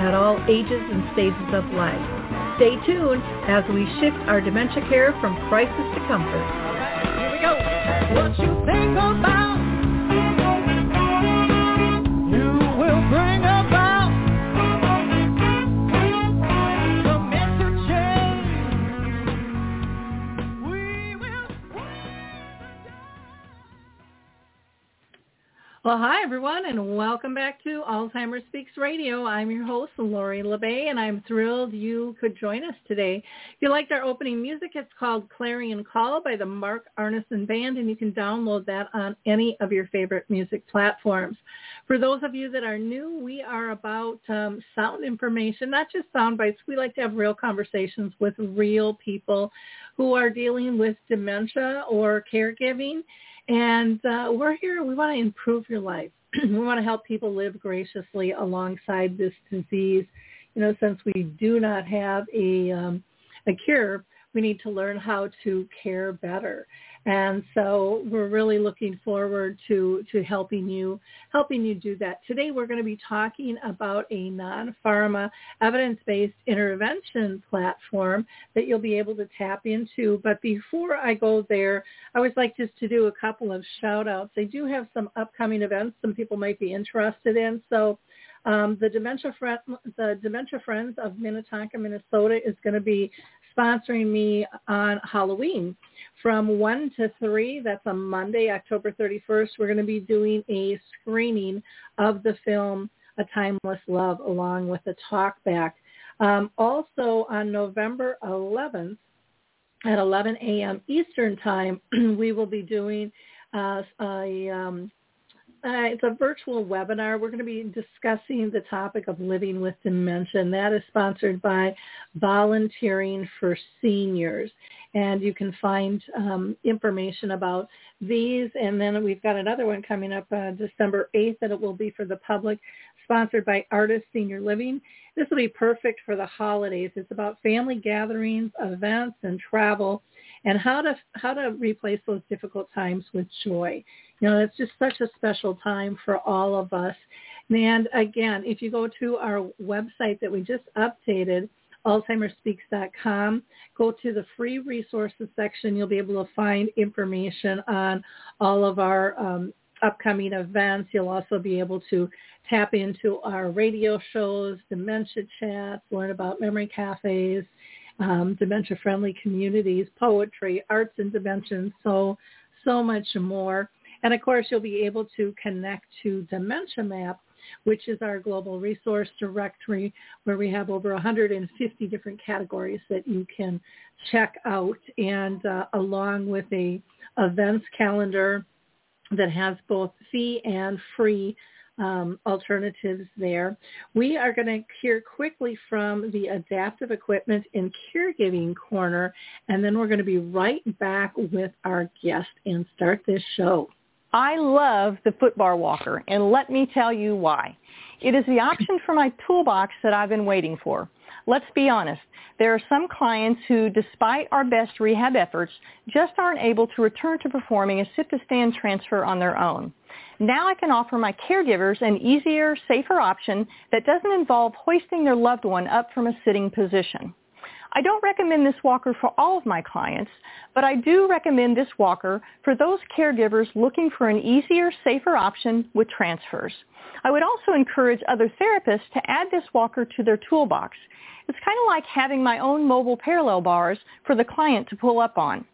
at all ages and stages of life. Stay tuned as we shift our dementia care from crisis to comfort. Here we go. What you think about, Well, hi everyone, and welcome back to Alzheimer's Speaks Radio. I'm your host, Lori La Bey, and I'm thrilled you could join us today. If you liked our opening music, it's called Clarion Call by the Mark Arneson Band, and you can download that on any of your favorite music platforms. For those of you that are new, we are about um, sound information, not just sound bites. We like to have real conversations with real people who are dealing with dementia or caregiving. And uh, we're here. We want to improve your life. we want to help people live graciously alongside this disease. You know, since we do not have a um, a cure, we need to learn how to care better. And so we're really looking forward to, to helping you helping you do that. Today we're going to be talking about a non-pharma evidence-based intervention platform that you'll be able to tap into. But before I go there, I always like just to do a couple of shout outs. They do have some upcoming events some people might be interested in. So um, the Dementia the Dementia Friends of Minnetonka, Minnesota is going to be sponsoring me on Halloween from 1 to 3. That's on Monday, October 31st. We're going to be doing a screening of the film A Timeless Love along with a talk back. Um, also on November 11th at 11 a.m. Eastern Time, we will be doing uh, a um, uh, it's a virtual webinar. We're going to be discussing the topic of living with dementia, and that is sponsored by Volunteering for Seniors. And you can find um, information about these. And then we've got another one coming up uh, December 8th, and it will be for the public, sponsored by Artis Senior Living. This will be perfect for the holidays. It's about family gatherings, events, and travel and how to how to replace those difficult times with joy. You know, it's just such a special time for all of us. And again, if you go to our website that we just updated, alzheimersspeaks.com, go to the free resources section. You'll be able to find information on all of our um, upcoming events. You'll also be able to tap into our radio shows, dementia chats, learn about memory cafes, um, dementia-friendly communities, poetry, arts and dementia, so, so much more. And of course, you'll be able to connect to Dementia Map, which is our global resource directory where we have over 150 different categories that you can check out and uh, along with a events calendar that has both fee and free um, alternatives there. We are going to hear quickly from the adaptive equipment and caregiving corner, and then we're going to be right back with our guest and start this show. I love the footbar walker, and let me tell you why. It is the option for my toolbox that I've been waiting for. Let's be honest. There are some clients who, despite our best rehab efforts, just aren't able to return to performing a sit-to-stand transfer on their own. Now I can offer my caregivers an easier, safer option that doesn't involve hoisting their loved one up from a sitting position. I don't recommend this walker for all of my clients, but I do recommend this walker for those caregivers looking for an easier, safer option with transfers. I would also encourage other therapists to add this walker to their toolbox. It's kind of like having my own mobile parallel bars for the client to pull up on.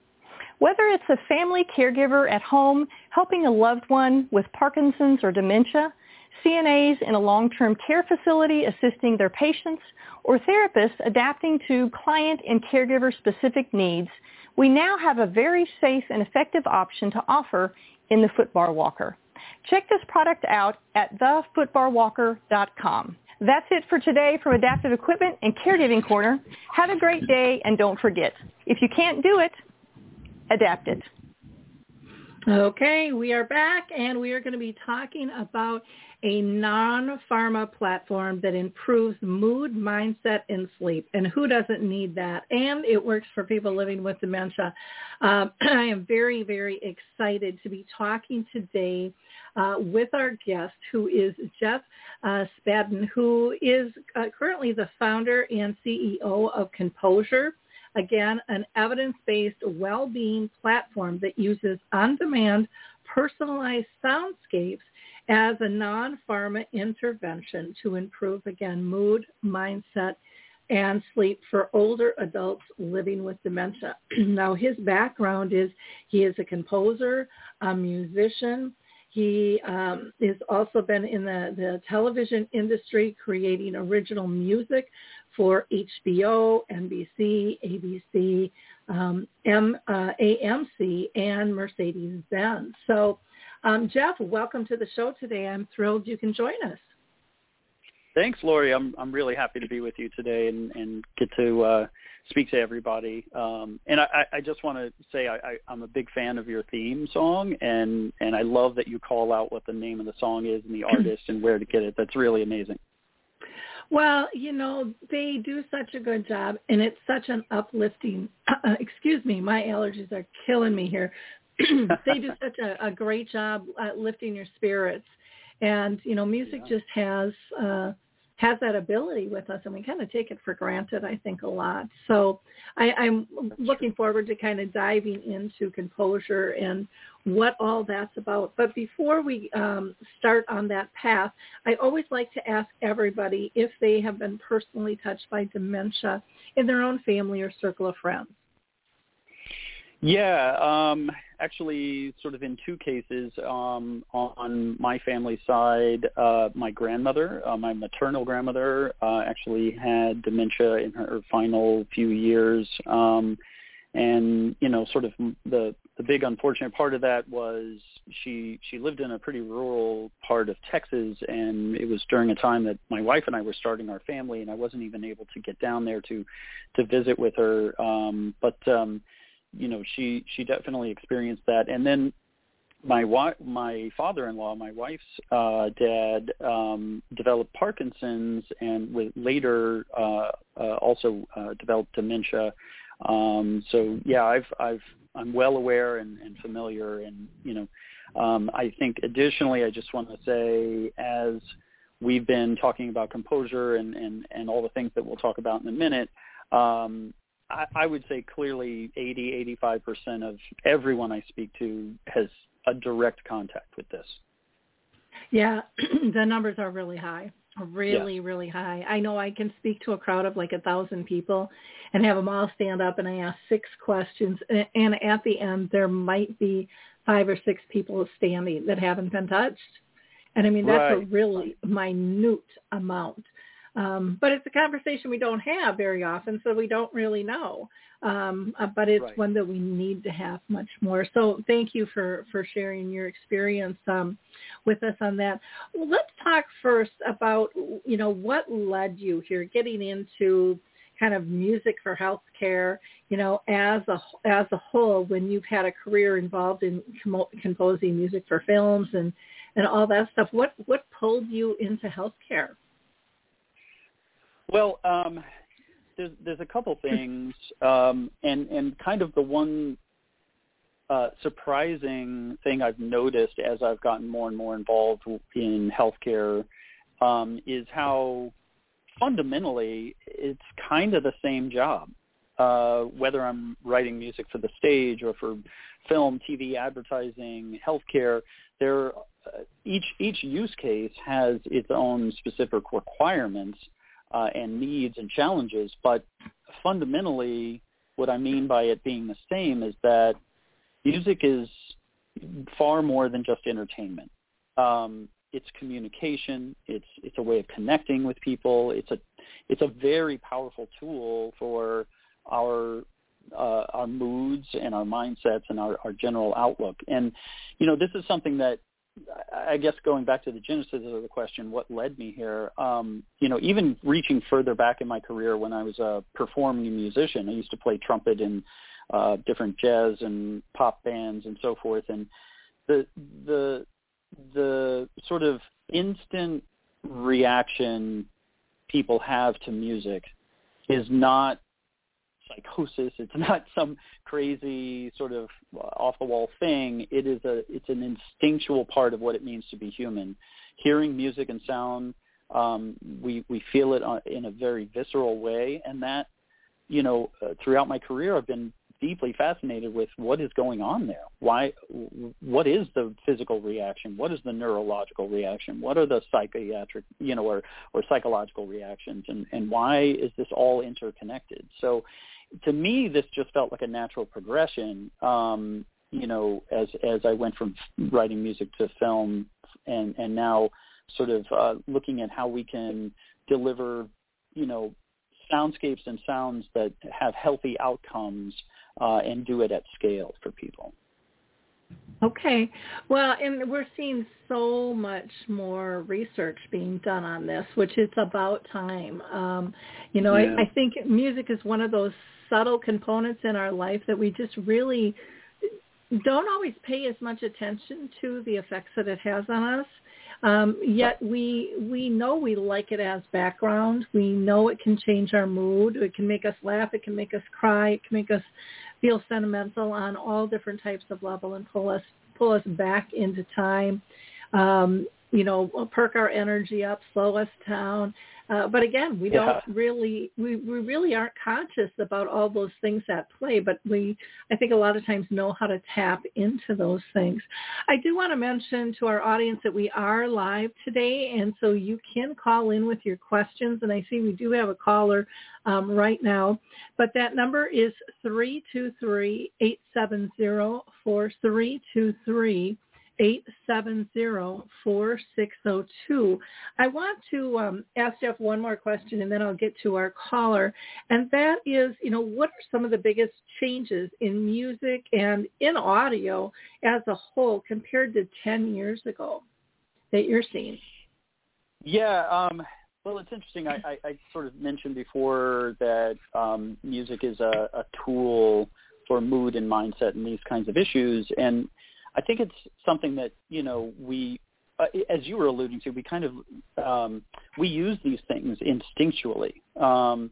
Whether it's a family caregiver at home helping a loved one with Parkinson's or dementia, CNAs in a long-term care facility assisting their patients, or therapists adapting to client and caregiver specific needs, we now have a very safe and effective option to offer in the Footbar Walker. Check this product out at thefootbarwalker.com. That's it for today from Adaptive Equipment and Caregiving Corner. Have a great day and don't forget, if you can't do it, adapt it. Okay, we are back and we are going to be talking about a non-pharma platform that improves mood, mindset, and sleep. And who doesn't need that? And it works for people living with dementia. Um, I am very, very excited to be talking today uh, with our guest, who is Jeff uh, Spadden, who is uh, currently the founder and CEO of Composure. Again, an evidence-based well-being platform that uses on-demand personalized soundscapes as a non-pharma intervention to improve, again, mood, mindset, and sleep for older adults living with dementia. now, his background is he is a composer, a musician. He um, has also been in the, the television industry creating original music for HBO, NBC, ABC, um, M, uh, AMC, and Mercedes-Benz. So um, Jeff, welcome to the show today. I'm thrilled you can join us. Thanks, Lori. I'm I'm really happy to be with you today and, and get to uh, speak to everybody. Um, and I, I just want to say I, I, I'm a big fan of your theme song, and and I love that you call out what the name of the song is and the artist and where to get it. That's really amazing. Well, you know, they do such a good job, and it's such an uplifting. Uh, excuse me, my allergies are killing me here. they do such a, a great job at lifting your spirits, and you know, music yeah. just has uh, has that ability with us, and we kind of take it for granted. I think a lot. So I, I'm looking forward to kind of diving into composure and what all that's about. But before we um, start on that path, I always like to ask everybody if they have been personally touched by dementia in their own family or circle of friends. Yeah, um, actually, sort of in two cases. Um, on my family side, uh, my grandmother, uh, my maternal grandmother, uh, actually had dementia in her final few years. Um, and you know, sort of the the big unfortunate part of that was she she lived in a pretty rural part of Texas, and it was during a time that my wife and I were starting our family, and I wasn't even able to get down there to to visit with her. Um, but um, you know she she definitely experienced that. And then my wife my father-in-law my wife's uh dad um developed parkinson's and with later uh, uh also uh developed dementia. Um so yeah i've i've i'm well aware and, and familiar and you know um i think additionally i just want to say as we've been talking about composure and and and all the things that we'll talk about in a minute um I, I would say clearly 80, 85% of everyone I speak to has a direct contact with this. Yeah, the numbers are really high, really, yeah. really high. I know I can speak to a crowd of like a thousand people and have them all stand up and I ask six questions. And at the end, there might be five or six people standing that haven't been touched. And I mean, that's right. a really minute amount. Um, but it's a conversation we don't have very often, so we don't really know. Um, uh, but it's right. one that we need to have much more. So thank you for, for sharing your experience um, with us on that. Well, let's talk first about, you know, what led you here, getting into kind of music for healthcare, you know, as a as a whole, when you've had a career involved in com- composing music for films and and all that stuff, what what pulled you into healthcare? Well, um, there's there's a couple things, um, and and kind of the one uh, surprising thing I've noticed as I've gotten more and more involved in healthcare um, is how fundamentally it's kind of the same job. Uh, whether I'm writing music for the stage or for film, TV, advertising, healthcare, there uh, each each use case has its own specific requirements uh, and needs and challenges. But fundamentally, what I mean by it being the same is that music is far more than just entertainment. Um, it's communication. It's it's a way of connecting with people. It's a it's a very powerful tool for our uh, our moods and our mindsets and our, our general outlook. And you know, this is something that I guess going back to the genesis of the question, what led me here? Um, you know, even reaching further back in my career when I was a performing musician, I used to play trumpet in uh, different jazz and pop bands and so forth, and the the the sort of instant reaction people have to music is not psychosis. It's not some crazy sort of off the wall thing. It is a it's an instinctual part of what it means to be human. Hearing music and sound, um, we we feel it in a very visceral way, and that you know uh, throughout my career I've been deeply fascinated with what is going on there. Why? What is the physical reaction? What is the neurological reaction? What are the psychiatric, you know, or or psychological reactions? And and why is this all interconnected? So, to me, this just felt like a natural progression. Um, you know, as as I went from writing music to film, and and now sort of uh, looking at how we can deliver, you know, soundscapes and sounds that have healthy outcomes uh, and do it at scale for people. Okay. Well, and we're seeing so much more research being done on this, which is about time. Um, you know, yeah. I, I think music is one of those subtle components in our life that we just really don't always pay as much attention to the effects that it has on us. Um, yet we we know we like it as background. We know it can change our mood. It can make us laugh. It can make us cry. It can make us feel sentimental on all different types of level and pull us pull us back into time. Um, you know, perk our energy up, slow us down. Uh, but again, we yeah. don't really, we, we really aren't conscious about all those things at play, but we, I think a lot of times know how to tap into those things. I do want to mention to our audience that we are live today, and so you can call in with your questions, and I see we do have a caller um, right now, but that number is 323-870-4323. 870-4602. I want to um, ask Jeff one more question and then I'll get to our caller. And that is, you know, what are some of the biggest changes in music and in audio as a whole compared to 10 years ago that you're seeing? Yeah, um, well, it's interesting. I, I, I, sort of mentioned before that um, music is a, a tool for mood and mindset and these kinds of issues. And I think it's something that you know we, uh, as you were alluding to, we kind of um, we use these things instinctually, um,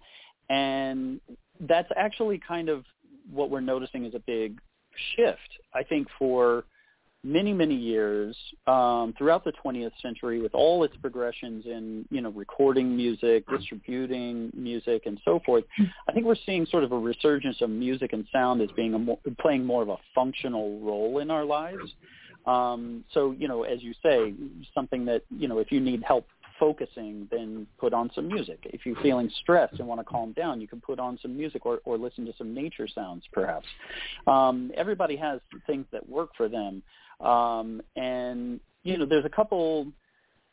and that's actually kind of what we're noticing is a big shift. I think for many many years um, throughout the 20th century with all its progressions in you know recording music distributing music and so forth i think we're seeing sort of a resurgence of music and sound as being a more, playing more of a functional role in our lives um, so you know as you say something that you know if you need help focusing, then put on some music. If you're feeling stressed and want to calm down, you can put on some music or, or listen to some nature sounds, perhaps. Um, everybody has things that work for them. Um, and you know, there's a couple.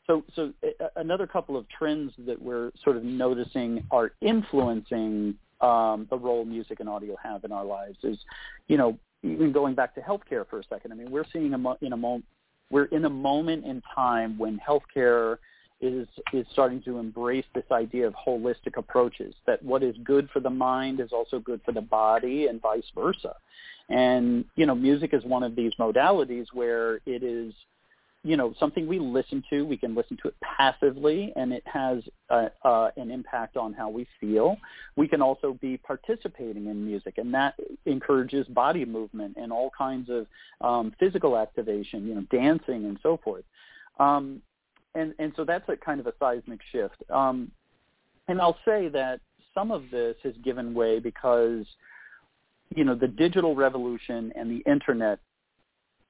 So, so another couple of trends that we're sort of noticing are influencing um, the role music and audio have in our lives is, you know, even going back to healthcare for a second. I mean, we're seeing a mo- in a moment we're in a moment in time when healthcare is is starting to embrace this idea of holistic approaches that what is good for the mind is also good for the body and vice versa and, you know, music is one of these modalities where it is, you know, something we listen to. We can listen to it passively, and it has uh, an impact on how we feel. We can also be participating in music, and that encourages body movement and all kinds of um, physical activation, you know, dancing and so forth. Um, and and so that's a kind of a seismic shift. Um, and I'll say that some of this has given way because you know, the digital revolution and the internet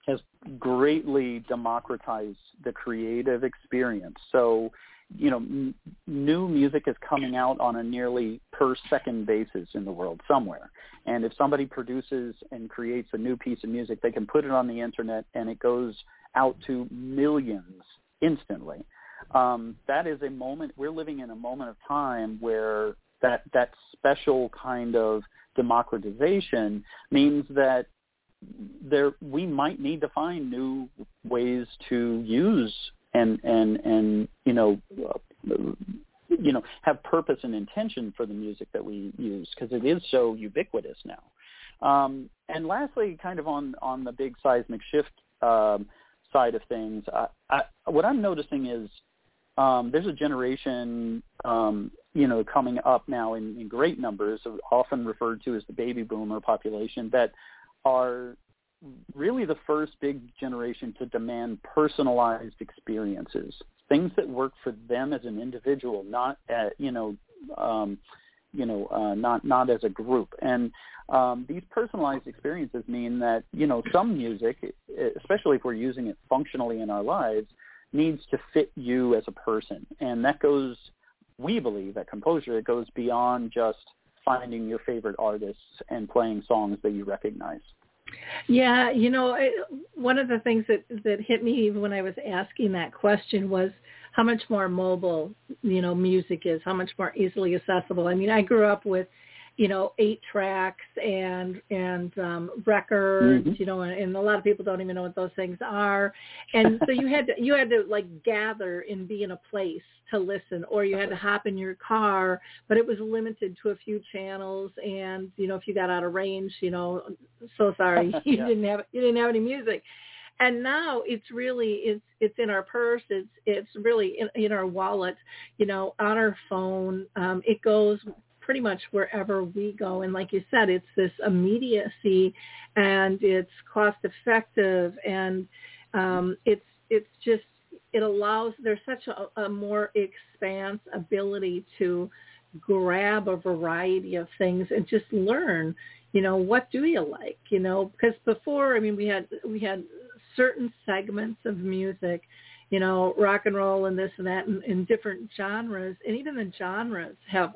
has greatly democratized the creative experience. So, you know, m- new music is coming out on a nearly per second basis in the world somewhere. And if somebody produces and creates a new piece of music, they can put it on the internet and it goes out to millions instantly. Um, that is a moment, we're living in a moment of time where that, that special kind of democratization means that there we might need to find new ways to use and and and you know you know have purpose and intention for the music that we use because it is so ubiquitous now. Um, and lastly, kind of on on the big seismic shift um, side of things, I, I, what I'm noticing is um, there's a generation, um, you know, coming up now in, in great numbers, often referred to as the baby boomer population, that are really the first big generation to demand personalized experiences, things that work for them as an individual, not at, you know, um, you know, uh, not not as a group. And um, these personalized experiences mean that you know some music, especially if we're using it functionally in our lives, needs to fit you as a person, and that goes. We believe at Composure it goes beyond just finding your favorite artists and playing songs that you recognize. Yeah, you know, it, one of the things that that hit me when I was asking that question was how much more mobile, you know, music is, how much more easily accessible. I mean, I grew up with you know, eight tracks and and um records, mm-hmm. you know, and, and a lot of people don't even know what those things are. And so you had to you had to like gather and be in a place to listen or you had to hop in your car, but it was limited to a few channels and you know, if you got out of range, you know, so sorry, you yeah. didn't have you didn't have any music and now it's really it's it's in our purse. It's it's really in, in our wallet you know on our phone. Um it goes pretty much wherever we go. And like you said, it's this immediacy and it's cost effective and um, it's it's just it allows there's such a, a more expanse ability to grab a variety of things and just learn you know what do you like you know? Because before i mean we had we had certain segments of music you know, rock and roll and this and that in, in different genres. And even the genres have,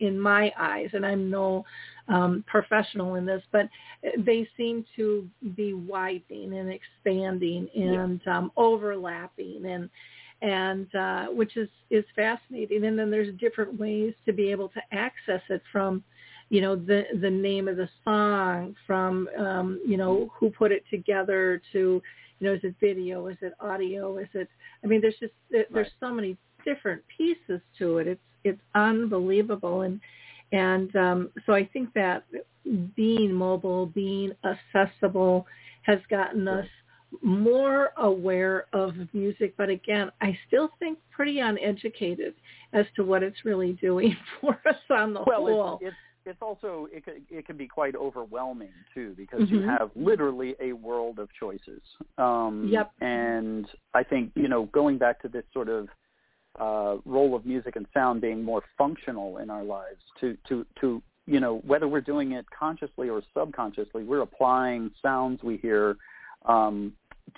in my eyes, and I'm no um, professional in this, but they seem to be widening and expanding and yeah. um, overlapping and and uh, which is is fascinating. And then there's different ways to be able to access it from, you know, the the name of the song, from um, you know who put it together to you know, is it video? Is it audio? Is it? I mean, there's just there's right. so many different pieces to it. It's it's unbelievable, and and um, so I think that being mobile, being accessible, has gotten us more aware of music. But again, I still think pretty uneducated as to what it's really doing for us on the well, whole. It's, it's also it can, it can be quite overwhelming too because mm-hmm. you have literally a world of choices. Um, yep. And I think you know going back to this sort of uh, role of music and sound being more functional in our lives to to to you know whether we're doing it consciously or subconsciously, we're applying sounds we hear um,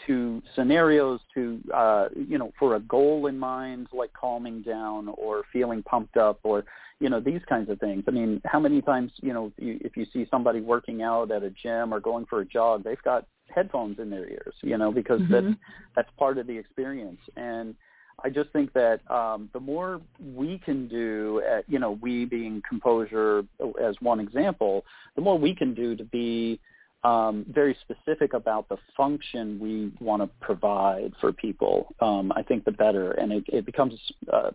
to scenarios to uh, you know for a goal in mind like calming down or feeling pumped up or you know these kinds of things i mean how many times you know if you if you see somebody working out at a gym or going for a jog they've got headphones in their ears you know because mm-hmm. that's that's part of the experience and I just think that um, the more we can do, at, you know, we being composure as one example, the more we can do to be um, very specific about the function we want to provide for people, um, I think the better, and it, it becomes uh,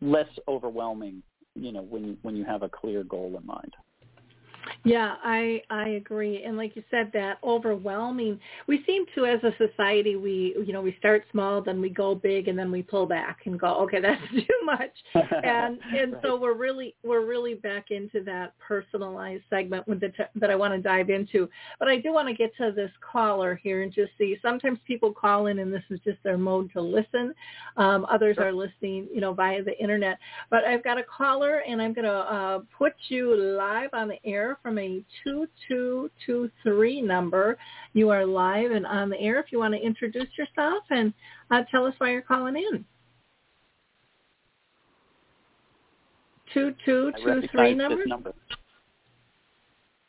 less overwhelming, you know, when when you have a clear goal in mind. Yeah, I I agree. And like you said, that overwhelming. We seem to, as a society, we you know we start small, then we go big, and then we pull back and go, okay, that's too much. And and right. so we're really we're really back into that personalized segment with the t- that I want to dive into. But I do want to get to this caller here and just see. Sometimes people call in, and this is just their mode to listen. Um, others sure. are listening, you know, via the internet. But I've got a caller, and I'm going to uh, put you live on the air from a 2223 number. You are live and on the air if you want to introduce yourself and uh, tell us why you're calling in. 2223 number? number?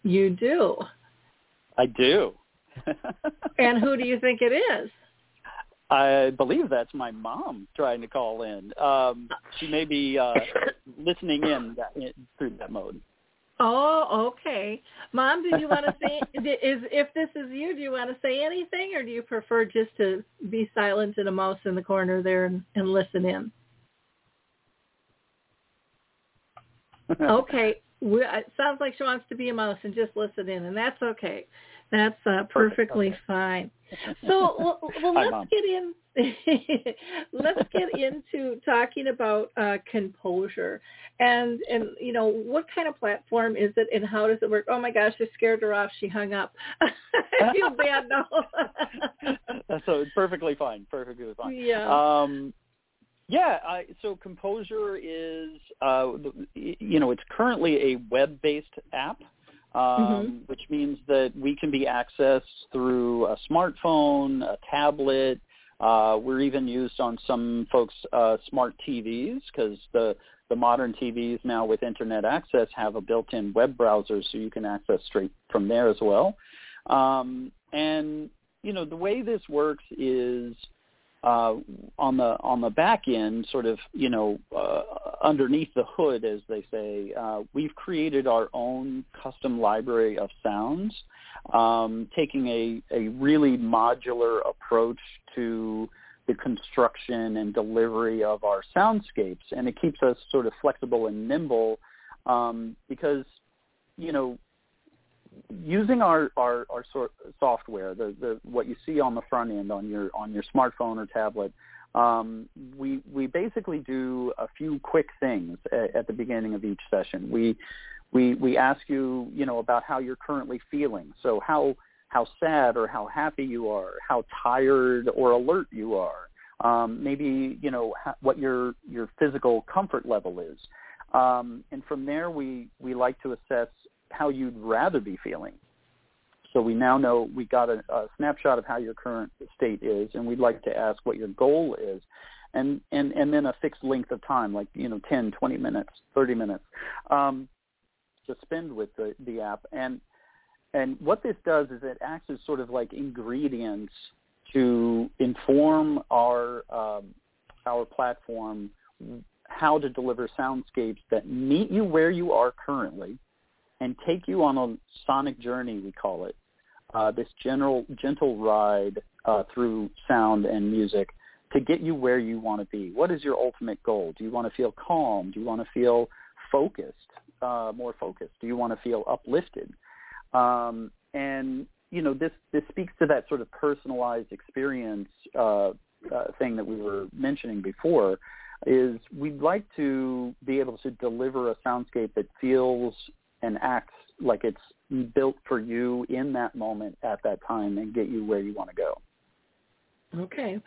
You do. I do. and who do you think it is? I believe that's my mom trying to call in. Um, she may be uh, listening in, that, in through that mode. Oh, okay. Mom, do you want to say is if this is you, do you want to say anything, or do you prefer just to be silent and a mouse in the corner there and, and listen in? okay, we, it sounds like she wants to be a mouse and just listen in, and that's okay. That's uh, perfectly okay. fine. So well, well let's Mom. get in. let's get into talking about uh, composure and and you know what kind of platform is it and how does it work? Oh my gosh, I scared her off. She hung up. I feel bad now. so it's perfectly fine. Perfectly fine. yeah. Um, yeah. I, so Composure is, uh, you know, it's currently a web-based app, um, Mhm. which means that we can be accessed through a smartphone, a tablet. Uh, we're even used on some folks' uh, smart TVs because the the modern TVs now with internet access have a built-in web browser, so you can access straight from there as well. Um, and you know, the way this works is uh, on the on the back end, sort of, you know, uh, underneath the hood, as they say, uh, we've created our own custom library of sounds, um, taking a, a really modular approach to the construction and delivery of our soundscapes, and it keeps us sort of flexible and nimble um, because, you know, using our our, our sort software, the, the what you see on the front end on your on your smartphone or tablet, um, we we basically do a few quick things at, at the beginning of each session. We we we ask you you know about how you're currently feeling. So how how sad or how happy you are, how tired or alert you are. Um, maybe you know what your your physical comfort level is, um, and from there we we like to assess how you'd rather be feeling. So we now know we got a, a snapshot of how your current state is, and we'd like to ask what your goal is, and and and then a fixed length of time, like you know, 10, 20 minutes, 30 minutes, um, to spend with the the app. And and what this does is it acts as sort of like ingredients to inform our um, our platform how to deliver soundscapes that meet you where you are currently and take you on a sonic journey, we call it, uh, this general gentle ride uh, through sound and music to get you where you want to be. What is your ultimate goal? Do you want to feel calm? Do you want to feel focused, uh, more focused? Do you want to feel uplifted? Um, and you know, this this speaks to that sort of personalized experience uh, uh, thing that we were mentioning before. Is we'd like to be able to deliver a soundscape that feels and acts like it's built for you in that moment at that time and get you where you want to go. Okay.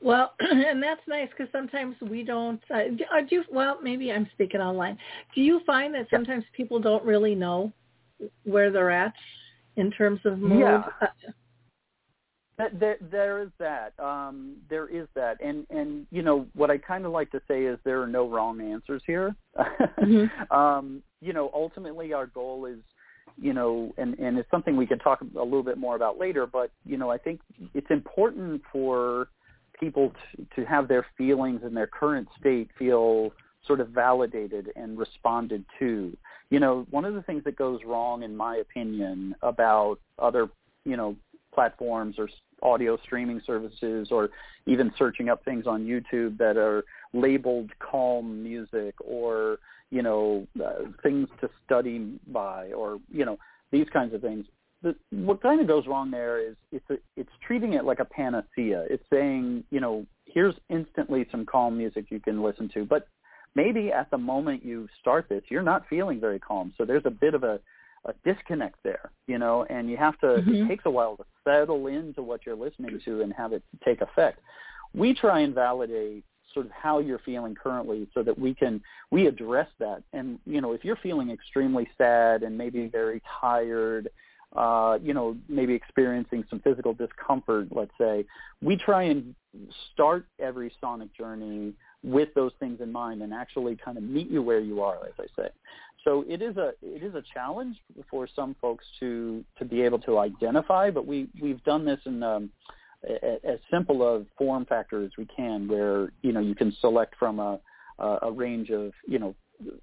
Well, and that's nice because sometimes we don't. Uh, do uh, you, well, maybe I'm speaking online. Do you find that sometimes people don't really know where they're at in terms of mood? Yeah. Uh, That, there, there is that. Um, there is that, and and you know what I kind of like to say is there are no wrong answers here. Mhm. um, you know, ultimately our goal is, you know, and and it's something we can talk a little bit more about later. But you know, I think it's important for people to, to have their feelings and their current state feel sort of validated and responded to. You know, one of the things that goes wrong, in my opinion, about other, you know, platforms or audio streaming services or even searching up things on YouTube that are labeled calm music or, you know, uh, things to study by or, you know, these kinds of things. The, what kind of goes wrong there is it's a, it's treating it like a panacea. It's saying, you know, here's instantly some calm music you can listen to, but maybe at the moment you start this, you're not feeling very calm. So there's a bit of a, a disconnect there, you know, and you have to, Mhm. it takes a while to settle into what you're listening to and have it take effect. We try and validate sort of how you're feeling currently so that we can, we address that. And, you know, if you're feeling extremely sad and maybe very tired, uh, you know, maybe experiencing some physical discomfort, let's say, we try and start every sonic journey with those things in mind and actually kind of meet you where you are, as I say. So it is a it is a challenge for some folks to to be able to identify, but we we've done this in um, as simple of form factor as we can, where you know you can select from a a a range of you know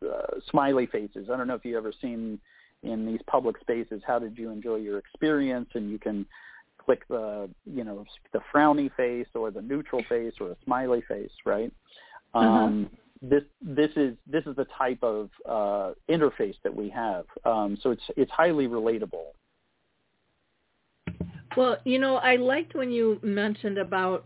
uh, smiley faces. I don't know if you've ever seen in these public spaces. How did you enjoy your experience? And you can click the you know the frowny face or the neutral face or a smiley face, right? Uh-huh. Um, this this is this is the type of uh, interface that we have. Um, so it's it's highly relatable. Well, you know, I liked when you mentioned about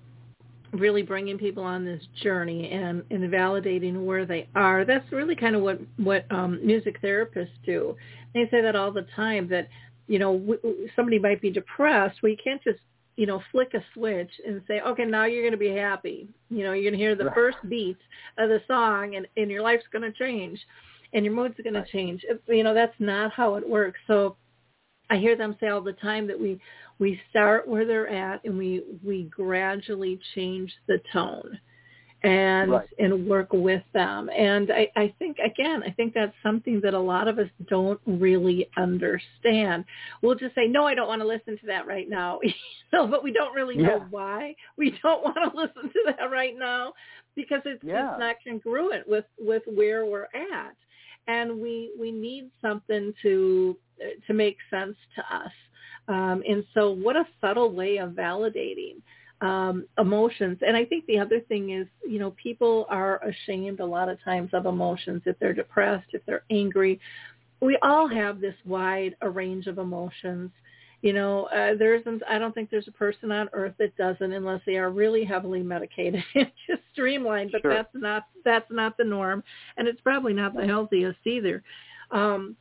really bringing people on this journey and, and validating where they are. That's really kind of what what um, music therapists do. They say that all the time that you know w- somebody might be depressed. We can't just you know flick a switch and say, okay, now you're going to be happy. You know, you're going to hear the first beats of the song, and and your life's going to change, and your mood's going to change. You know, that's not how it works. So I hear them say all the time that we we start where they're at and we we gradually change the tone and Right. and work with them. And I, I think again, I think that's something that a lot of us don't really understand. We'll just say, No, I don't want to listen to that right now. know, but we don't really know Yeah. why we don't want to listen to that right now because it's Yeah. it's not congruent with, with where we're at. And we we need something to to make sense to us. Um, and so what a subtle way of validating um, emotions. And I think the other thing is, you know, people are ashamed a lot of times of emotions. If they're depressed, if they're angry, we all have this wide range of emotions. You know, uh, there isn't, I don't think there's a person on earth that doesn't unless they are really heavily medicated and just streamlined, but Sure. that's not, that's not the norm. And it's probably not the healthiest either. Um,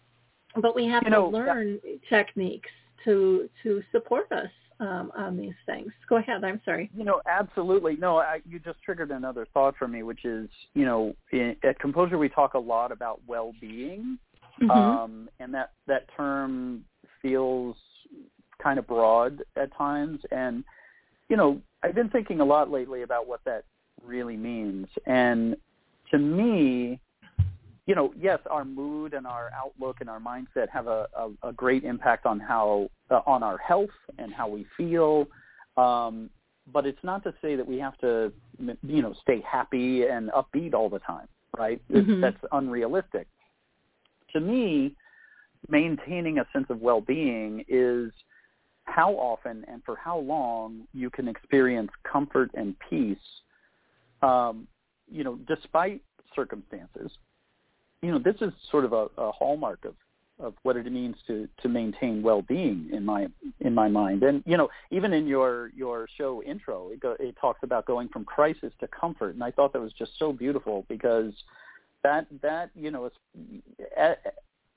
but we have You know, to learn techniques to, to support us um, on these things. Go ahead. I'm sorry. You know, absolutely. No, I, you just triggered another thought for me, which is, you know, in, at Composure we talk a lot about well-being, Mhm. um, and that that term feels kind of broad at times. And you know, I've been thinking a lot lately about what that really means. And to me, you know, yes, our mood and our outlook and our mindset have a, a, a great impact on how uh, on our health and how we feel. Um, but it's not to say that we have to, you know, stay happy and upbeat all the time, right? Mhm. That's unrealistic. To me, maintaining a sense of well-being is how often and for how long you can experience comfort and peace, um, you know, despite circumstances. You know, this is sort of a, a hallmark of, of what it means to, to maintain well-being in my in my mind. And you know, even in your your show intro, it, go, it talks about going from crisis to comfort, and I thought that was just so beautiful because that that you know,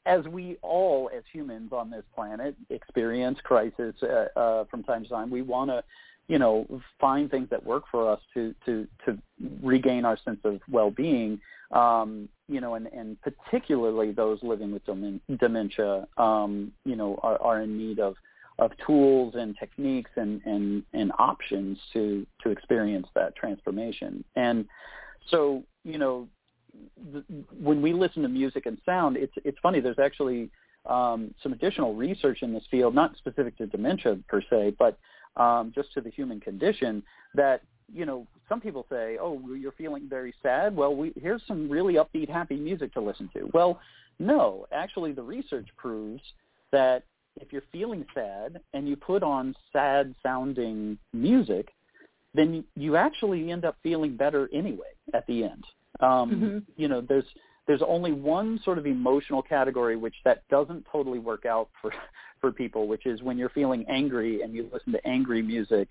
as we all as humans on this planet experience crisis uh, uh, from time to time, we want to, you know, find things that work for us to to to regain our sense of well-being. Um, you know, and, and particularly those living with demen- dementia, um, you know, are, are in need of of tools and techniques and, and, and options to to experience that transformation. And so, you know, when we listen to music and sound, it's it's funny. There's actually um, some additional research in this field, not specific to dementia per se, but um, just to the human condition. That you know, some people say, "Oh, you're feeling very sad." Well, we, here's some really upbeat, happy music to listen to. Well, no, actually, the research proves that if you're feeling sad and you put on sad-sounding music, then you actually end up feeling better anyway at the end. Um, Mhm. You know, there's there's only one sort of emotional category which that doesn't totally work out for for people, which is when you're feeling angry and you listen to angry music.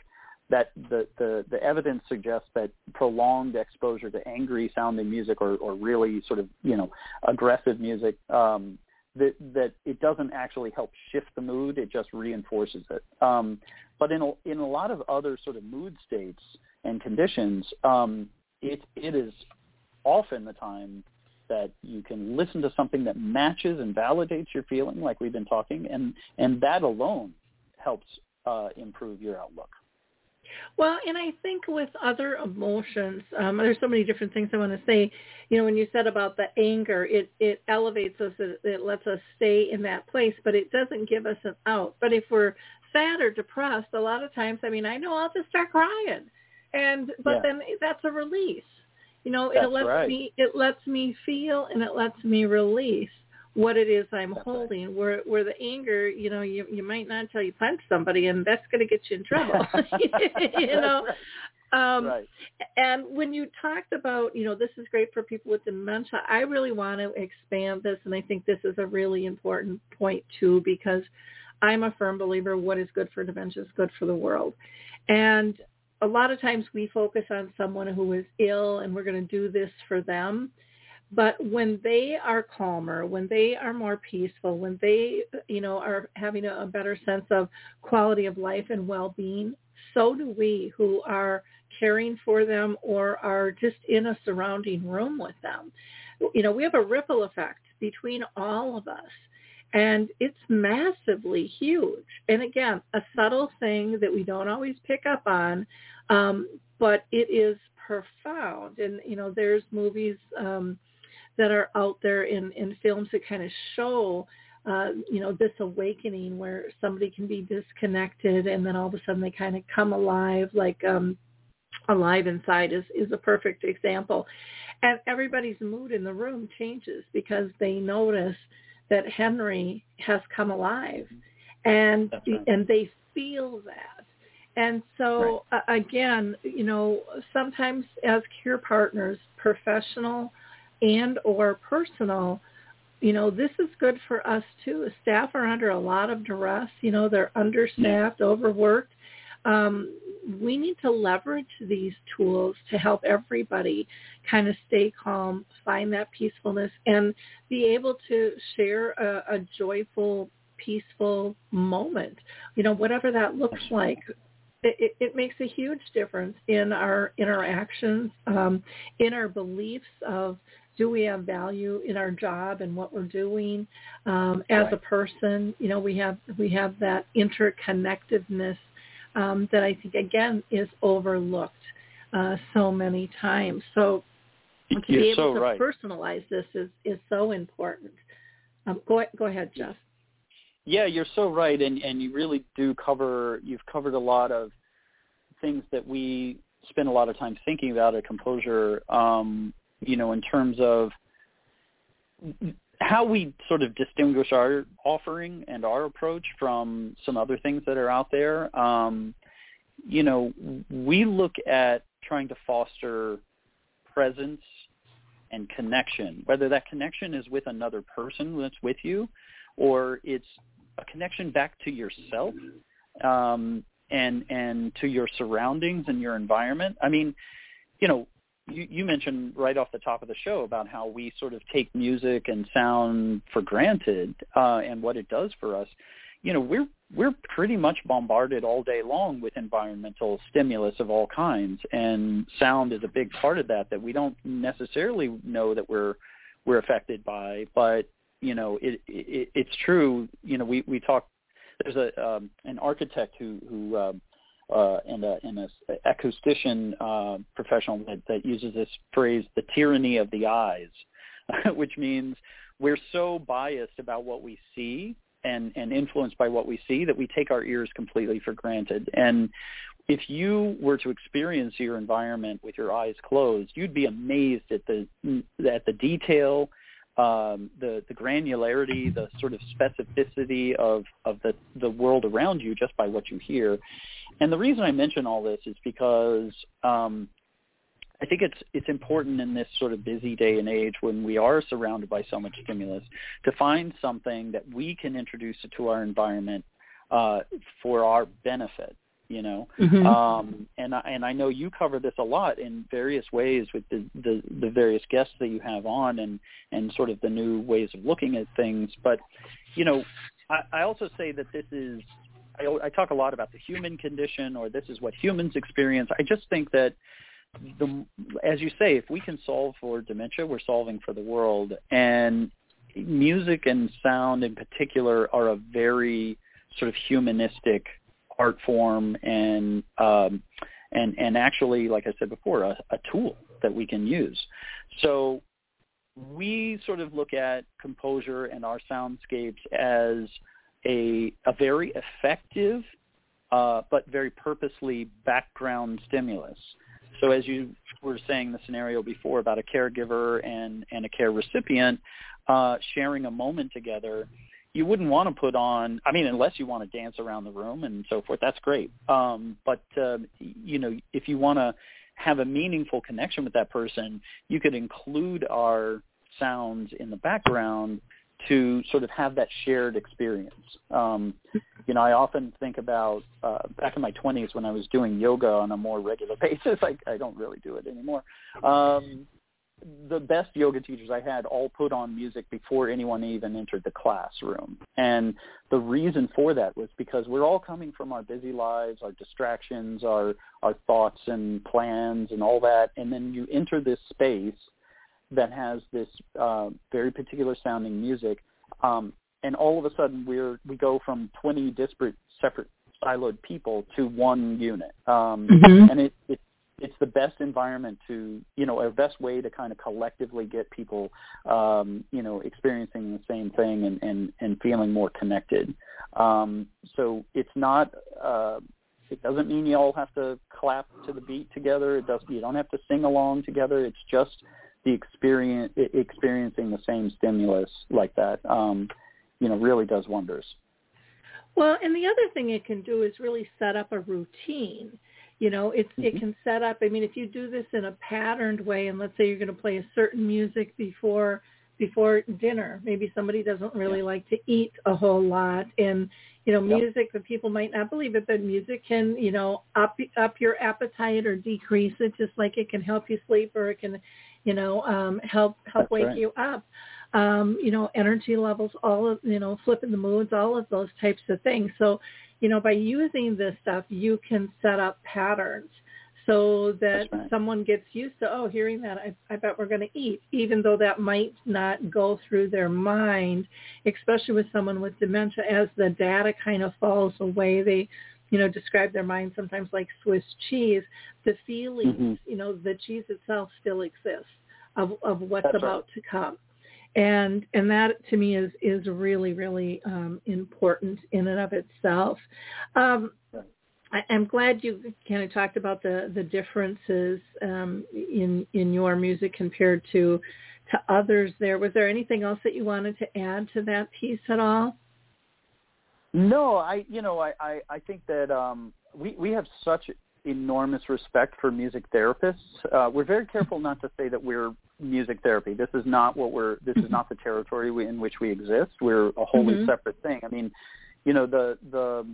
That the the the evidence suggests that prolonged exposure to angry sounding music or or really sort of you know aggressive music um, that that it doesn't actually help shift the mood; it just reinforces it. Um, but in a, in a lot of other sort of mood states and conditions, um, it it is often the time that you can listen to something that matches and validates your feeling, like we've been talking, and and that alone helps uh, improve your outlook. Well, and I think with other emotions, um, there's so many different things I want to say. You know, when you said about the anger, it it elevates us, it, it lets us stay in that place, but it doesn't give us an out. But if we're sad or depressed, a lot of times, I mean, I know I'll just start crying, and but Yeah. then that's a release. You know, That's it lets right. me it lets me feel and it lets me release what it is I'm That's holding. Where where the anger, you know, you you might not tell you punch somebody and that's going to get you in trouble. you know. Um, right. And when you talked about, you know, this is great for people with dementia, I really want to expand this, and I think this is a really important point too, because I'm a firm believer what is good for dementia is good for the world. And a lot of times we focus on someone who is ill and we're going to do this for them. But when they are calmer, when they are more peaceful, when they, you know, are having a, a better sense of quality of life and well-being, so do we who are caring for them or are just in a surrounding room with them. You know, we have a ripple effect between all of us. And it's massively huge. And again, a subtle thing that we don't always pick up on, um, but it is profound. And, you know, there's movies um, that are out there in, in films that kind of show uh, you know, this awakening where somebody can be disconnected and then all of a sudden they kind of come alive, like um, alive inside is, is a perfect example. And everybody's mood in the room changes because they notice that Henry has come alive and right. and they feel that. And so right. uh, again, you know, sometimes as care partners, professional and or personal, you know, this is good for us too. Staff are under a lot of duress. You know, they're understaffed, overworked. Um, we need to leverage these tools to help everybody kind of stay calm, find that peacefulness, and be able to share a, a joyful, peaceful moment. You know, whatever that looks like. It, it, makes a huge difference in our interactions, um, in our beliefs of do we have value in our job and what we're doing um, as right. a person. You know, we have we have that interconnectedness um, that I think again is overlooked uh, so many times. So to You're be able so to right. personalize this is is so important. Um, go go ahead, Jeff. Yeah, you're so right, and and you really do cover. You've covered a lot of things that we spend a lot of time thinking about at Composure. Um, you know, in terms of how we sort of distinguish our offering and our approach from some other things that are out there. Um, you know, we look at trying to foster presence and connection, whether that connection is with another person that's with you or it's a connection back to yourself um, and and to your surroundings and your environment. I mean, you know, you, you mentioned right off the top of the show about how we sort of take music and sound for granted uh, and what it does for us. You know, we're we're pretty much bombarded all day long with environmental stimulus of all kinds, and sound is a big part of that that we don't necessarily know that we're we're affected by. But you know, it, it it's true. You know, we we talk. There's a um, an architect who who um, uh, and a, and a acoustician uh, professional that, that uses this phrase, the tyranny of the eyes, which means we're so biased about what we see and, and influenced by what we see that we take our ears completely for granted. And if you were to experience your environment with your eyes closed, you'd be amazed at the at the detail, um, the the granularity, the sort of specificity of of the the world around you just by what you hear. And the reason I mention all this is because um, I think it's it's important in this sort of busy day and age when we are surrounded by so much stimulus to find something that we can introduce to our environment uh, for our benefit. You know, mm-hmm. um, and I, and I know you cover this a lot in various ways with the, the the various guests that you have on, and and sort of the new ways of looking at things. But you know, I, I also say that this is I, I talk a lot about the human condition or this is what humans experience. I just think that the as you say, if we can solve for dementia, we're solving for the world. And music and sound in particular are a very sort of humanistic art form and um, and and actually, like I said before, a, a tool that we can use. So we sort of look at composure and our soundscapes as a a very effective uh, but very purposely background stimulus. So as you were saying the scenario before about a caregiver and and a care recipient uh, sharing a moment together. You wouldn't want to put on. I mean, unless you want to dance around the room and so forth. That's great. Um, but uh, you know, if you want to have a meaningful connection with that person, you could include our sounds in the background to sort of have that shared experience. Um, you know, I often think about uh, back in my 20s when I was doing yoga on a more regular basis. I, I don't really do it anymore. Um, the best yoga teachers I had all put on music before anyone even entered the classroom. And the reason for that was because we're all coming from our busy lives, our distractions, our our thoughts and plans and all that. And then you enter this space that has this uh, very particular sounding music, um, and all of a sudden we're we go from 20 disparate, separate, siloed people to one unit, um, mm-hmm. and it, it it's the best environment to you know a best way to kind of collectively get people um, you know experiencing the same thing and and, and feeling more connected. Um, so it's not. Uh, it doesn't mean you all have to clap to the beat together. It does. You don't have to sing along together. It's just the experience experiencing the same stimulus like that um, you know really does wonders well and the other thing it can do is really set up a routine you know it's mm-hmm. it can set up i mean if you do this in a patterned way and let's say you're going to play a certain music before before dinner maybe somebody doesn't really yeah. like to eat a whole lot and you know music yep. people might not believe it but music can you know up up your appetite or decrease it just like it can help you sleep or it can you know, um, help help That's wake right. you up. Um, you know, energy levels, all of you know, flipping the moods, all of those types of things. So, you know, by using this stuff, you can set up patterns so that right. someone gets used to, oh, hearing that, I, I bet we're going to eat, even though that might not go through their mind, especially with someone with dementia. As the data kind of falls away, they, you know, describe their mind sometimes like Swiss cheese. The feelings, mm-hmm. you know, the cheese itself still exists of, of what's That's about right. to come. And and that to me is is really really um, important in and of itself. Um, I, am glad you kind of talked about the the differences um, in in your music compared to to others. There was there anything else that you wanted to add to that piece at all? No, I you know I I, I think that um, we we have such enormous respect for music therapists. Uh, we're very careful not to say that we're music therapy. This is not what we're. This is not the territory we, in which we exist. We're a wholly mm-hmm. separate thing. I mean, you know, the the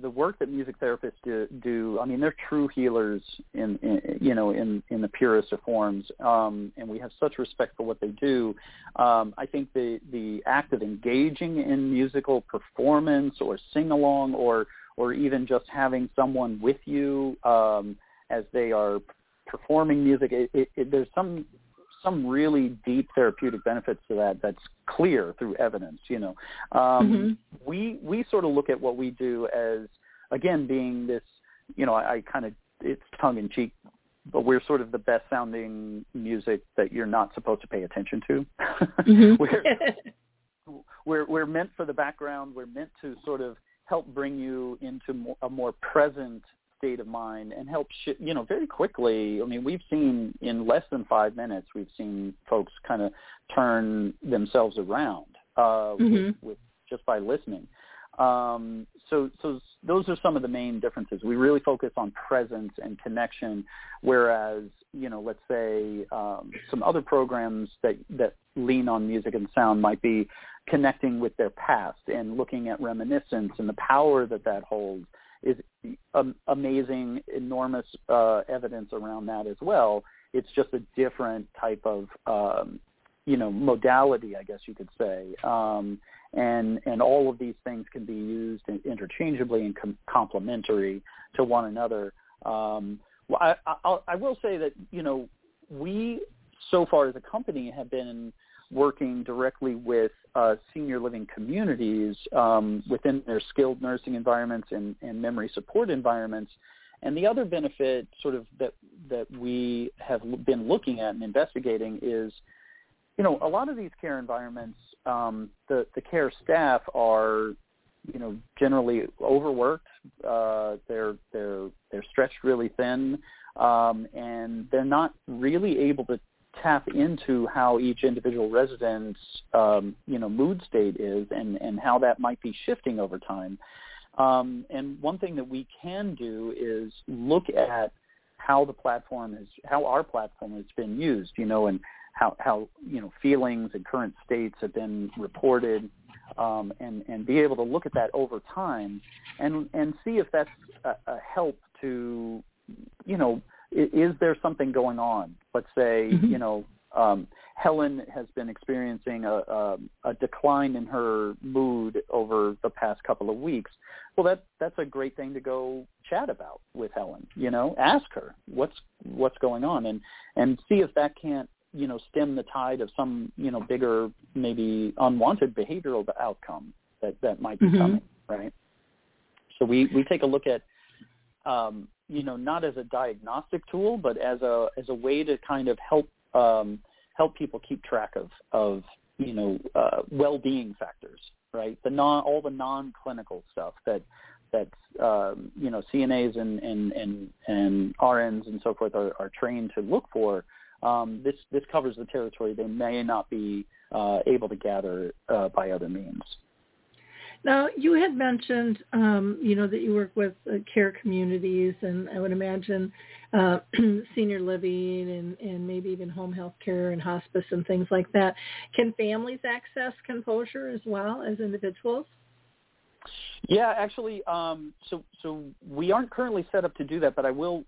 the work that music therapists do, do I mean, they're true healers in, in you know in in the purest of forms, um, and we have such respect for what they do. Um, I think the the act of engaging in musical performance or sing along or or even just having someone with you um, as they are performing music, it, it, it, there's some some really deep therapeutic benefits to that that's clear through evidence you know um, mm-hmm. we we sort of look at what we do as again being this you know i, I kind of it's tongue in cheek but we're sort of the best sounding music that you're not supposed to pay attention to mm-hmm. we're, we're we're meant for the background we're meant to sort of help bring you into a more present state of mind and help sh- you know very quickly. I mean we've seen in less than five minutes we've seen folks kind of turn themselves around uh mm-hmm. with, with just by listening. Um so so those are some of the main differences. We really focus on presence and connection whereas you know let's say um some other programs that that lean on music and sound might be connecting with their past and looking at reminiscence and the power that that holds is um, amazing, enormous uh, evidence around that as well. It's just a different type of, um, you know, modality, I guess you could say. Um, and and all of these things can be used interchangeably and com- complementary to one another. Um, I, I, I will say that you know we so far as a company have been working directly with uh, senior living communities um, within their skilled nursing environments and, and memory support environments. And the other benefit sort of that, that we have been looking at and investigating is, you know, a lot of these care environments, um, the, the care staff are, you know, generally overworked. Uh, they're, they're, they're stretched really thin. um, and they're not really able to tap into how each individual resident's um, you know mood state is and and how that might be shifting over time. Um, and one thing that we can do is look at how the platform is how our platform has been used, you know, and how how you know feelings and current states have been reported, um, and and be able to look at that over time, and and see if that's a, a help to, you know, is there something going on? Let's say, mm-hmm. you know, um, Helen has been experiencing a, a, a decline in her mood over the past couple of weeks. Well, that that's a great thing to go chat about with Helen. You know, ask her what's what's going on, and and see if that can't you know stem the tide of some you know bigger maybe unwanted behavioral outcome that that might be mm-hmm. coming. Right. So we we take a look at um, you know not as a diagnostic tool, but as a as a way to kind of help um, help people keep track of of you know uh, well-being factors, right? The non all the non-clinical stuff that that um, you know CNAs and and and and RNs and so forth are, are trained to look for. Um, this this covers the territory they may not be uh, able to gather uh, by other means. Now, you had mentioned, um, you know, that you work with uh, care communities, and I would imagine uh, senior living and, and maybe even home health care and hospice and things like that. Can families access composure as well as individuals? Yeah, actually, um, so so we aren't currently set up to do that, but I will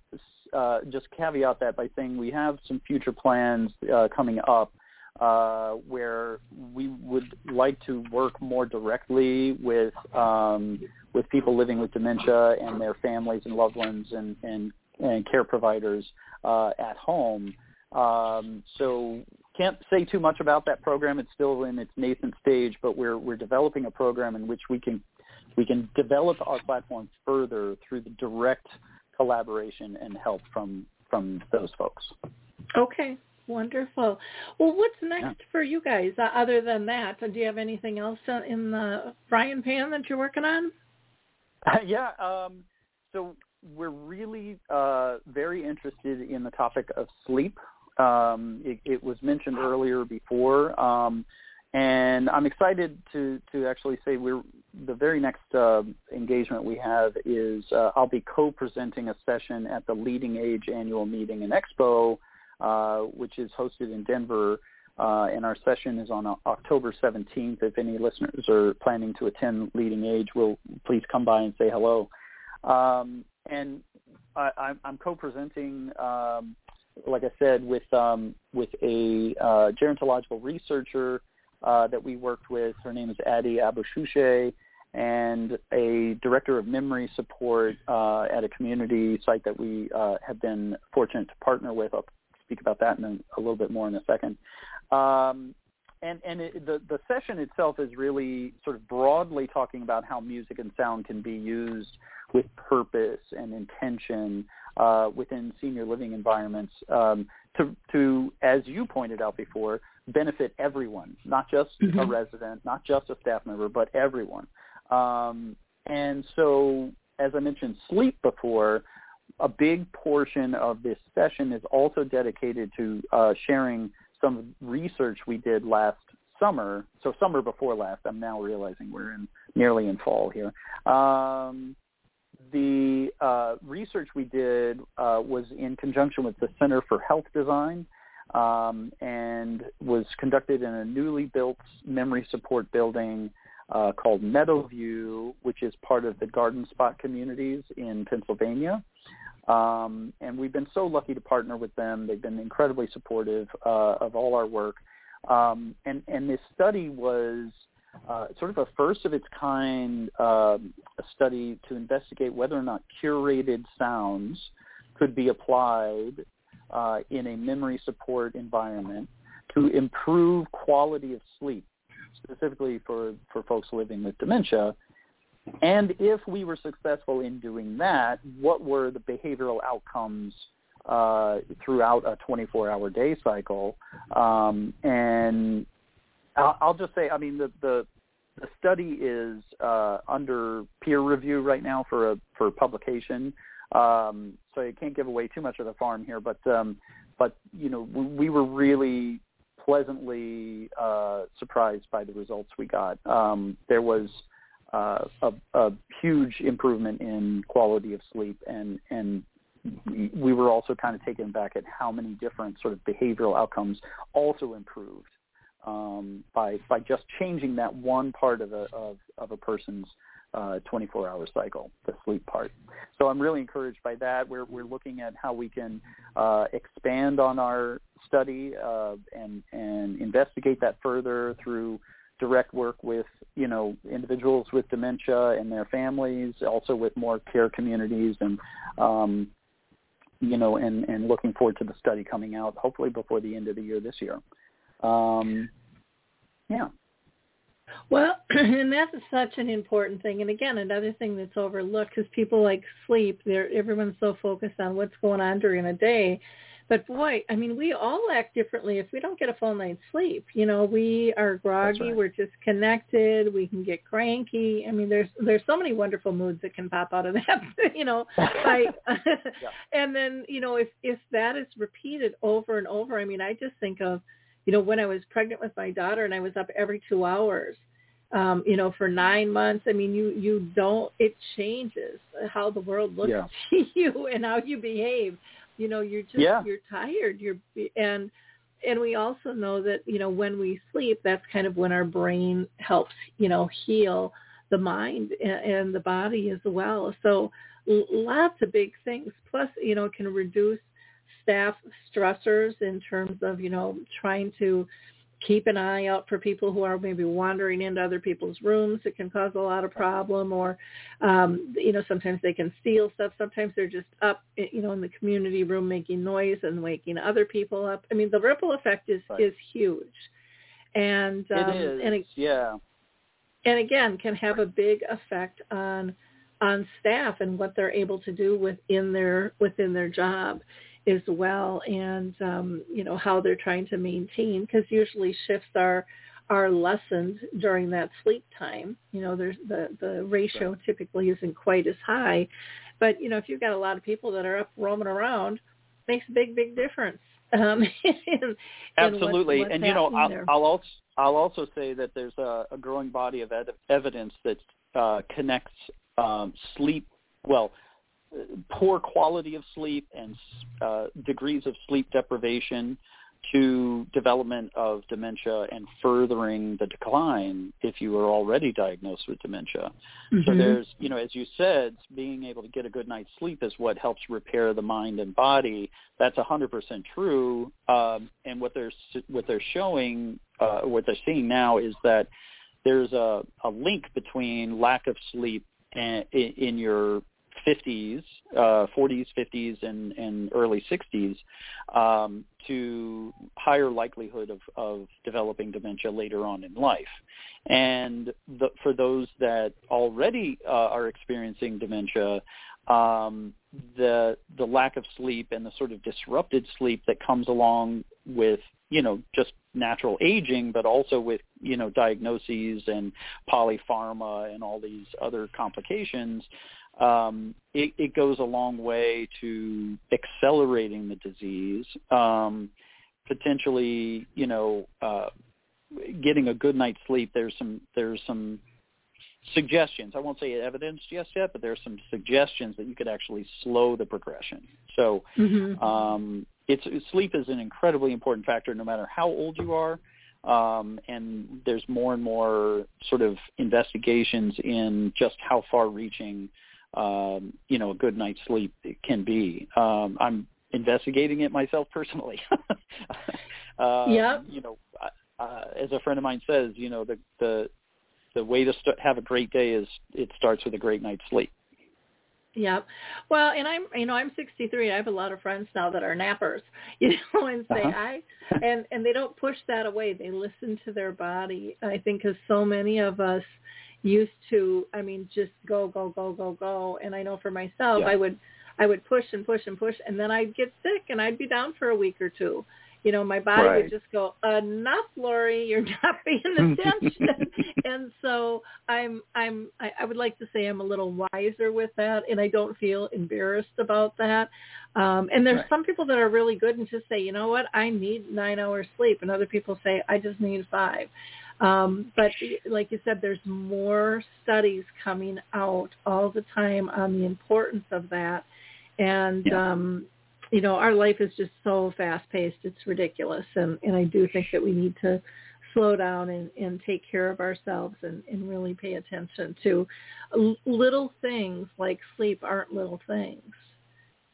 uh, just caveat that by saying we have some future plans uh, coming up uh, where we would like to work more directly with um, with people living with dementia and their families and loved ones and and, and care providers uh, at home. Um, so can't say too much about that program. It's still in its nascent stage, but we're we're developing a program in which we can we can develop our platform further through the direct collaboration and help from from those folks. Okay, Wonderful. Well, what's next yeah. for you guys uh, other than that? Do you have anything else uh, in the frying pan that you're working on? yeah. Um, so we're really uh, very interested in the topic of sleep. Um, it, it, was mentioned earlier before, um, and I'm excited to to actually say we're the very next uh, engagement we have is uh, I'll be co-presenting a session at the Leading Age annual meeting and expo uh, which is hosted in Denver. Uh, and our session is on October 17th. If any listeners are planning to attend Leading Age, will please come by and say hello. Um, and I, am co-presenting, um, like I said, with um, with a uh, gerontological researcher uh, that we worked with. Her name is Adi Aboushousheh, and a director of memory support uh, at a community site that we uh, have been fortunate to partner with up speak about that in a, a little bit more in a second. Um, and and it, the the session itself is really sort of broadly talking about how music and sound can be used with purpose and intention uh, within senior living environments um, to to as you pointed out before benefit everyone, not just mm-hmm. a resident, not just a staff member, but everyone. Um, and so, as I mentioned, sleep before a big portion of this session is also dedicated to uh, sharing some research we did last summer. So summer before last. I'm now realizing we're in nearly in fall here. Um, the uh, research we did uh, was in conjunction with the Center for Health Design um, and was conducted in a newly built memory support building uh, called Meadowview, which is part of the Garden Spot communities in Pennsylvania. Um, and we've been so lucky to partner with them. They've been incredibly supportive uh, of all our work. Um, and, and this study was uh, sort of a first of its kind uh, study to investigate whether or not curated sounds could be applied uh, in a memory support environment to improve quality of sleep, specifically for, for folks living with dementia. And if we were successful in doing that, what were the behavioral outcomes uh, throughout a 24-hour day cycle? Um, and I'll, I'll, just say, I mean, the, the, the study is uh, under peer review right now for a for publication. Um, so I can't give away too much of the farm here, but um, but you know we, we were really pleasantly uh, surprised by the results we got. Um, there was uh, a, a huge improvement in quality of sleep, and and we were also kind of taken back at how many different sort of behavioral outcomes also improved um, by by just changing that one part of a of, of a person's uh, 24-hour cycle, the sleep part. So I'm really encouraged by that. We're we're looking at how we can uh, expand on our study uh, and and investigate that further through direct work with you know individuals with dementia and their families, also with more care communities and um, you know and and looking forward to the study coming out hopefully before the end of the year this year. Um, yeah. Well, and that's such an important thing. And again, another thing that's overlooked because people like sleep. They're everyone's so focused on what's going on during a day. But boy, I mean, we all act differently if we don't get a full night's sleep. You know, we are groggy, right. we're disconnected, we can get cranky. I mean, there's there's so many wonderful moods that can pop out of that. You know, by, and then you know if if that is repeated over and over. I mean, I just think of you know, when I was pregnant with my daughter and I was up every two hours, um, you know, for nine months, I mean, you, you don't, it changes how the world looks Yeah. to you and how you behave. You know, you're just, Yeah. you're tired. You're, and, and we also know that, you know, when we sleep, that's kind of when our brain helps, you know, heal the mind and, and the body as well. So lots of big things. Plus, you know, it can reduce staff stressors in terms of, you know, trying to keep an eye out for people who are maybe wandering into other people's rooms. It can cause a lot of problem or, um, you know, sometimes they can steal stuff. Sometimes they're just up, you know, in the community room making noise and waking other people up. I mean, the ripple effect is, Right. is huge. And, um, it is. and it, yeah. and again can have a big effect on on staff and what they're able to do within their within their job as well and um you know how they're trying to maintain because usually shifts are are lessened during that sleep time. You know there's the the ratio typically isn't quite as high. But you know if you've got a lot of people that are up roaming around makes a big big difference um in, in what's- Absolutely, what's and you know, I'll. I'll also I'll also say that there's a, a growing body of ed- evidence that uh, connects um, sleep, well, poor quality of sleep and uh, degrees of sleep deprivation to development of dementia and furthering the decline if you are already diagnosed with dementia. So Mhm. there's, you know, as you said, being able to get a good night's sleep is what helps repair the mind and body. That's 100% true. Um, and what they're what they're showing, uh, what they're seeing now is that there's a, a link between lack of sleep and, in, in your 50s, uh, 40s, 50s, and, and early 60s um, to higher likelihood of, of developing dementia later on in life. And the, for those that already uh, are experiencing dementia, um, the the lack of sleep and the sort of disrupted sleep that comes along with you know just natural aging, but also with you know diagnoses and polypharma and all these other complications, um, it, it goes a long way to accelerating the disease, um, potentially you know uh, getting a good night's sleep. There's some there's some suggestions. I won't say evidence just yet, but there's some suggestions that you could actually slow the progression. So Mhm. um, it's sleep is an incredibly important factor, no matter how old you are. Um, and there's more and more sort of investigations in just how far-reaching, um, you know, a good night's sleep can be. Um, I'm investigating it myself personally. um, Yep. You know, uh, as a friend of mine says, you know, the the the way to st- have a great day is it starts with a great night's sleep. Yeah. Well, and I'm, you know, I'm 63. I have a lot of friends now that are nappers, you know, and say Uh-huh. I, and and they don't push that away. They listen to their body. I think because so many of us used to, I mean, just go, go, go, go, go. And I know for myself, Yeah. I would, I would push and push and push, and then I'd get sick and I'd be down for a week or two. you know, my body Right. would just go, enough, Lori, you're not paying attention. and so I'm, I'm, I, I would like to say I'm a little wiser with that, and I don't feel embarrassed about that. Um, and there's Right. some people that are really good and just say, you know what, I need nine hours sleep, and other people say I just need five. Um, but like you said, there's more studies coming out all the time on the importance of that. And, Yeah. um, you know, our life is just so fast paced. It's ridiculous. And, and I do think that we need to slow down and, and take care of ourselves and, and really pay attention to little things like sleep aren't little things.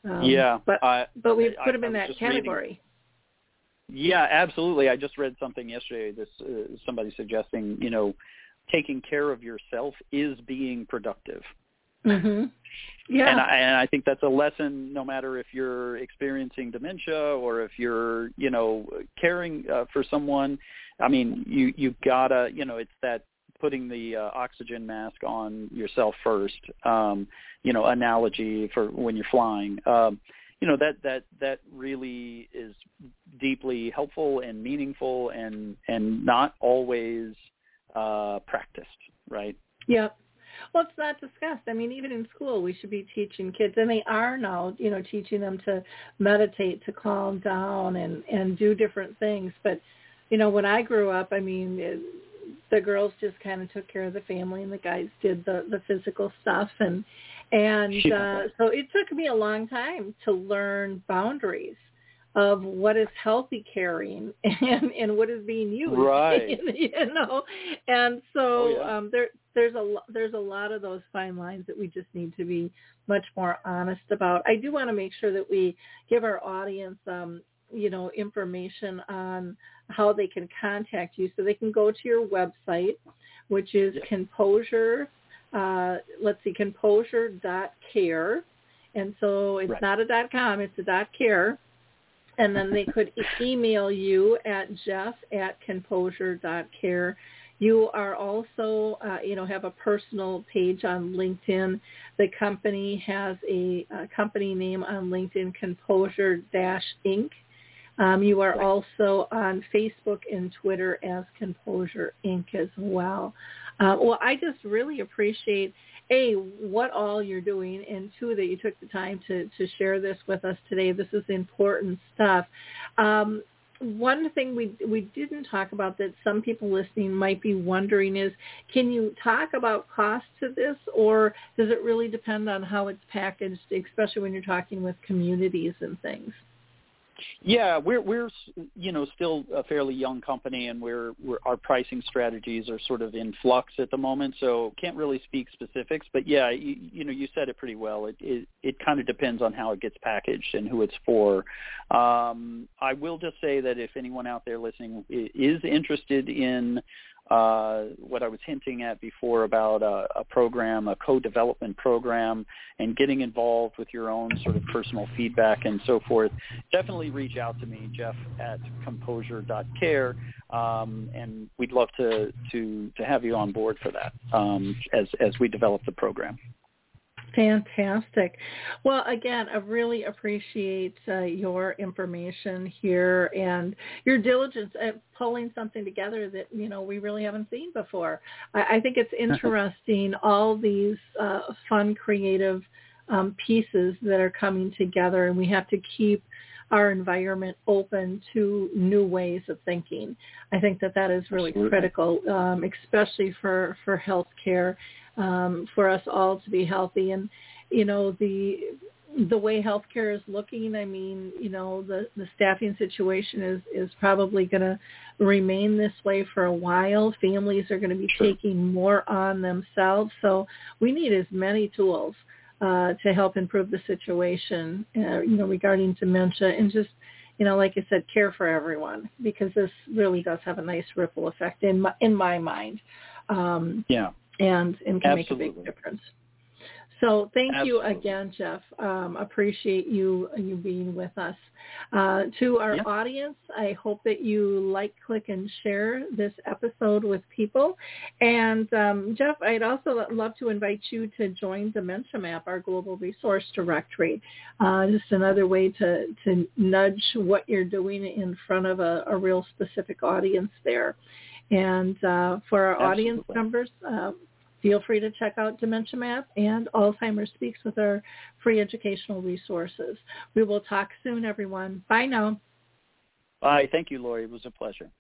Um, yeah, But, I, but we I- put them I in that just reading- category. Yeah, absolutely. I just read something yesterday. This uh, somebody suggesting, you know, taking care of yourself is being productive. hmm Yeah. And I, and I think that's a lesson no matter if you're experiencing dementia or if you're, you know, caring uh, for someone. I mean, you you gotta, you know, it's that putting the uh, oxygen mask on yourself first. Um, you know, analogy for when you're flying. Um, you know that that that really is deeply helpful and meaningful and and not always uh, practiced, right? Yep. Well, it's not discussed. I mean, even in school, we should be teaching kids, and they are now, you know, teaching them to meditate, to calm down, and and do different things. But, you know, when I grew up, I mean, the girls just kind of took care of the family, and the guys did the the physical stuff, and and uh, so it took me a long time to learn boundaries of what is healthy caring and and what is being used Right. you know and so Oh, yeah. um there there's a there's a lot of those fine lines that we just need to be much more honest about i do want to make sure that we give our audience um you know information on how they can contact you so they can go to your website which is Yes. composure uh let's see composure.care and so it's Right. not a dot com it's a dot care and then they could email you at jeff at composure.care. You are also, uh, you know, have a personal page on LinkedIn. The company has a, uh company name on LinkedIn, Composure Dash Inc. Um, you are also on Facebook and Twitter as Composure Inc. as well. Uh, well, I just really appreciate a what all you're doing and two that you took the time to to share this with us today this is important stuff um, one thing we we didn't talk about that some people listening might be wondering is can you talk about cost to this or does it really depend on how it's packaged especially when you're talking with communities and things Yeah, we're we're you know still a fairly young company, and we're, we're our pricing strategies are sort of in flux at the moment, so can't really speak specifics. But yeah, you, you know you said it pretty well. It it, it kind of depends on how it gets packaged and who it's for. Um, I will just say that if anyone out there listening is interested in uh, what I was hinting at before about a, a program, a co-development program, and getting involved with your own sort of personal feedback and so forth, definitely reach out to me, Jeff at composure.care, um, and we'd love to, to, to have you on board for that um, as, as we develop the program. Fantastic. Well, again, I really appreciate uh, your information here and your diligence at pulling something together that you know we really haven't seen before. I, I think it's interesting all these uh, fun, creative um, pieces that are coming together, and we have to keep our environment open to new ways of thinking. I think that that is really Absolutely. critical, um, especially for for healthcare um, for us all to be healthy. And you know the the way healthcare is looking, I mean, you know, the the staffing situation is is probably going to remain this way for a while. Families are going to be Sure. taking more on themselves, so we need as many tools uh, to help improve the situation, uh, you know, regarding dementia and just you know, like I said, care for everyone because this really does have a nice ripple effect in my in my mind. Um, Yeah. And and can make a big difference. So thank Absolutely. you again, Jeff. Um, appreciate you you being with us. Uh, to our Yeah. audience, I hope that you like, click, and share this episode with people. And um, Jeff, I'd also love to invite you to join Dementia Map, our global resource directory. Uh, just another way to, to nudge what you're doing in front of a, a real specific audience there. And uh, for our audience members, uh, feel free to check out Dementia Map and Alzheimer's Speaks with our free educational resources. We will talk soon, everyone. Bye now. Bye. Thank you, Lori. It was a pleasure.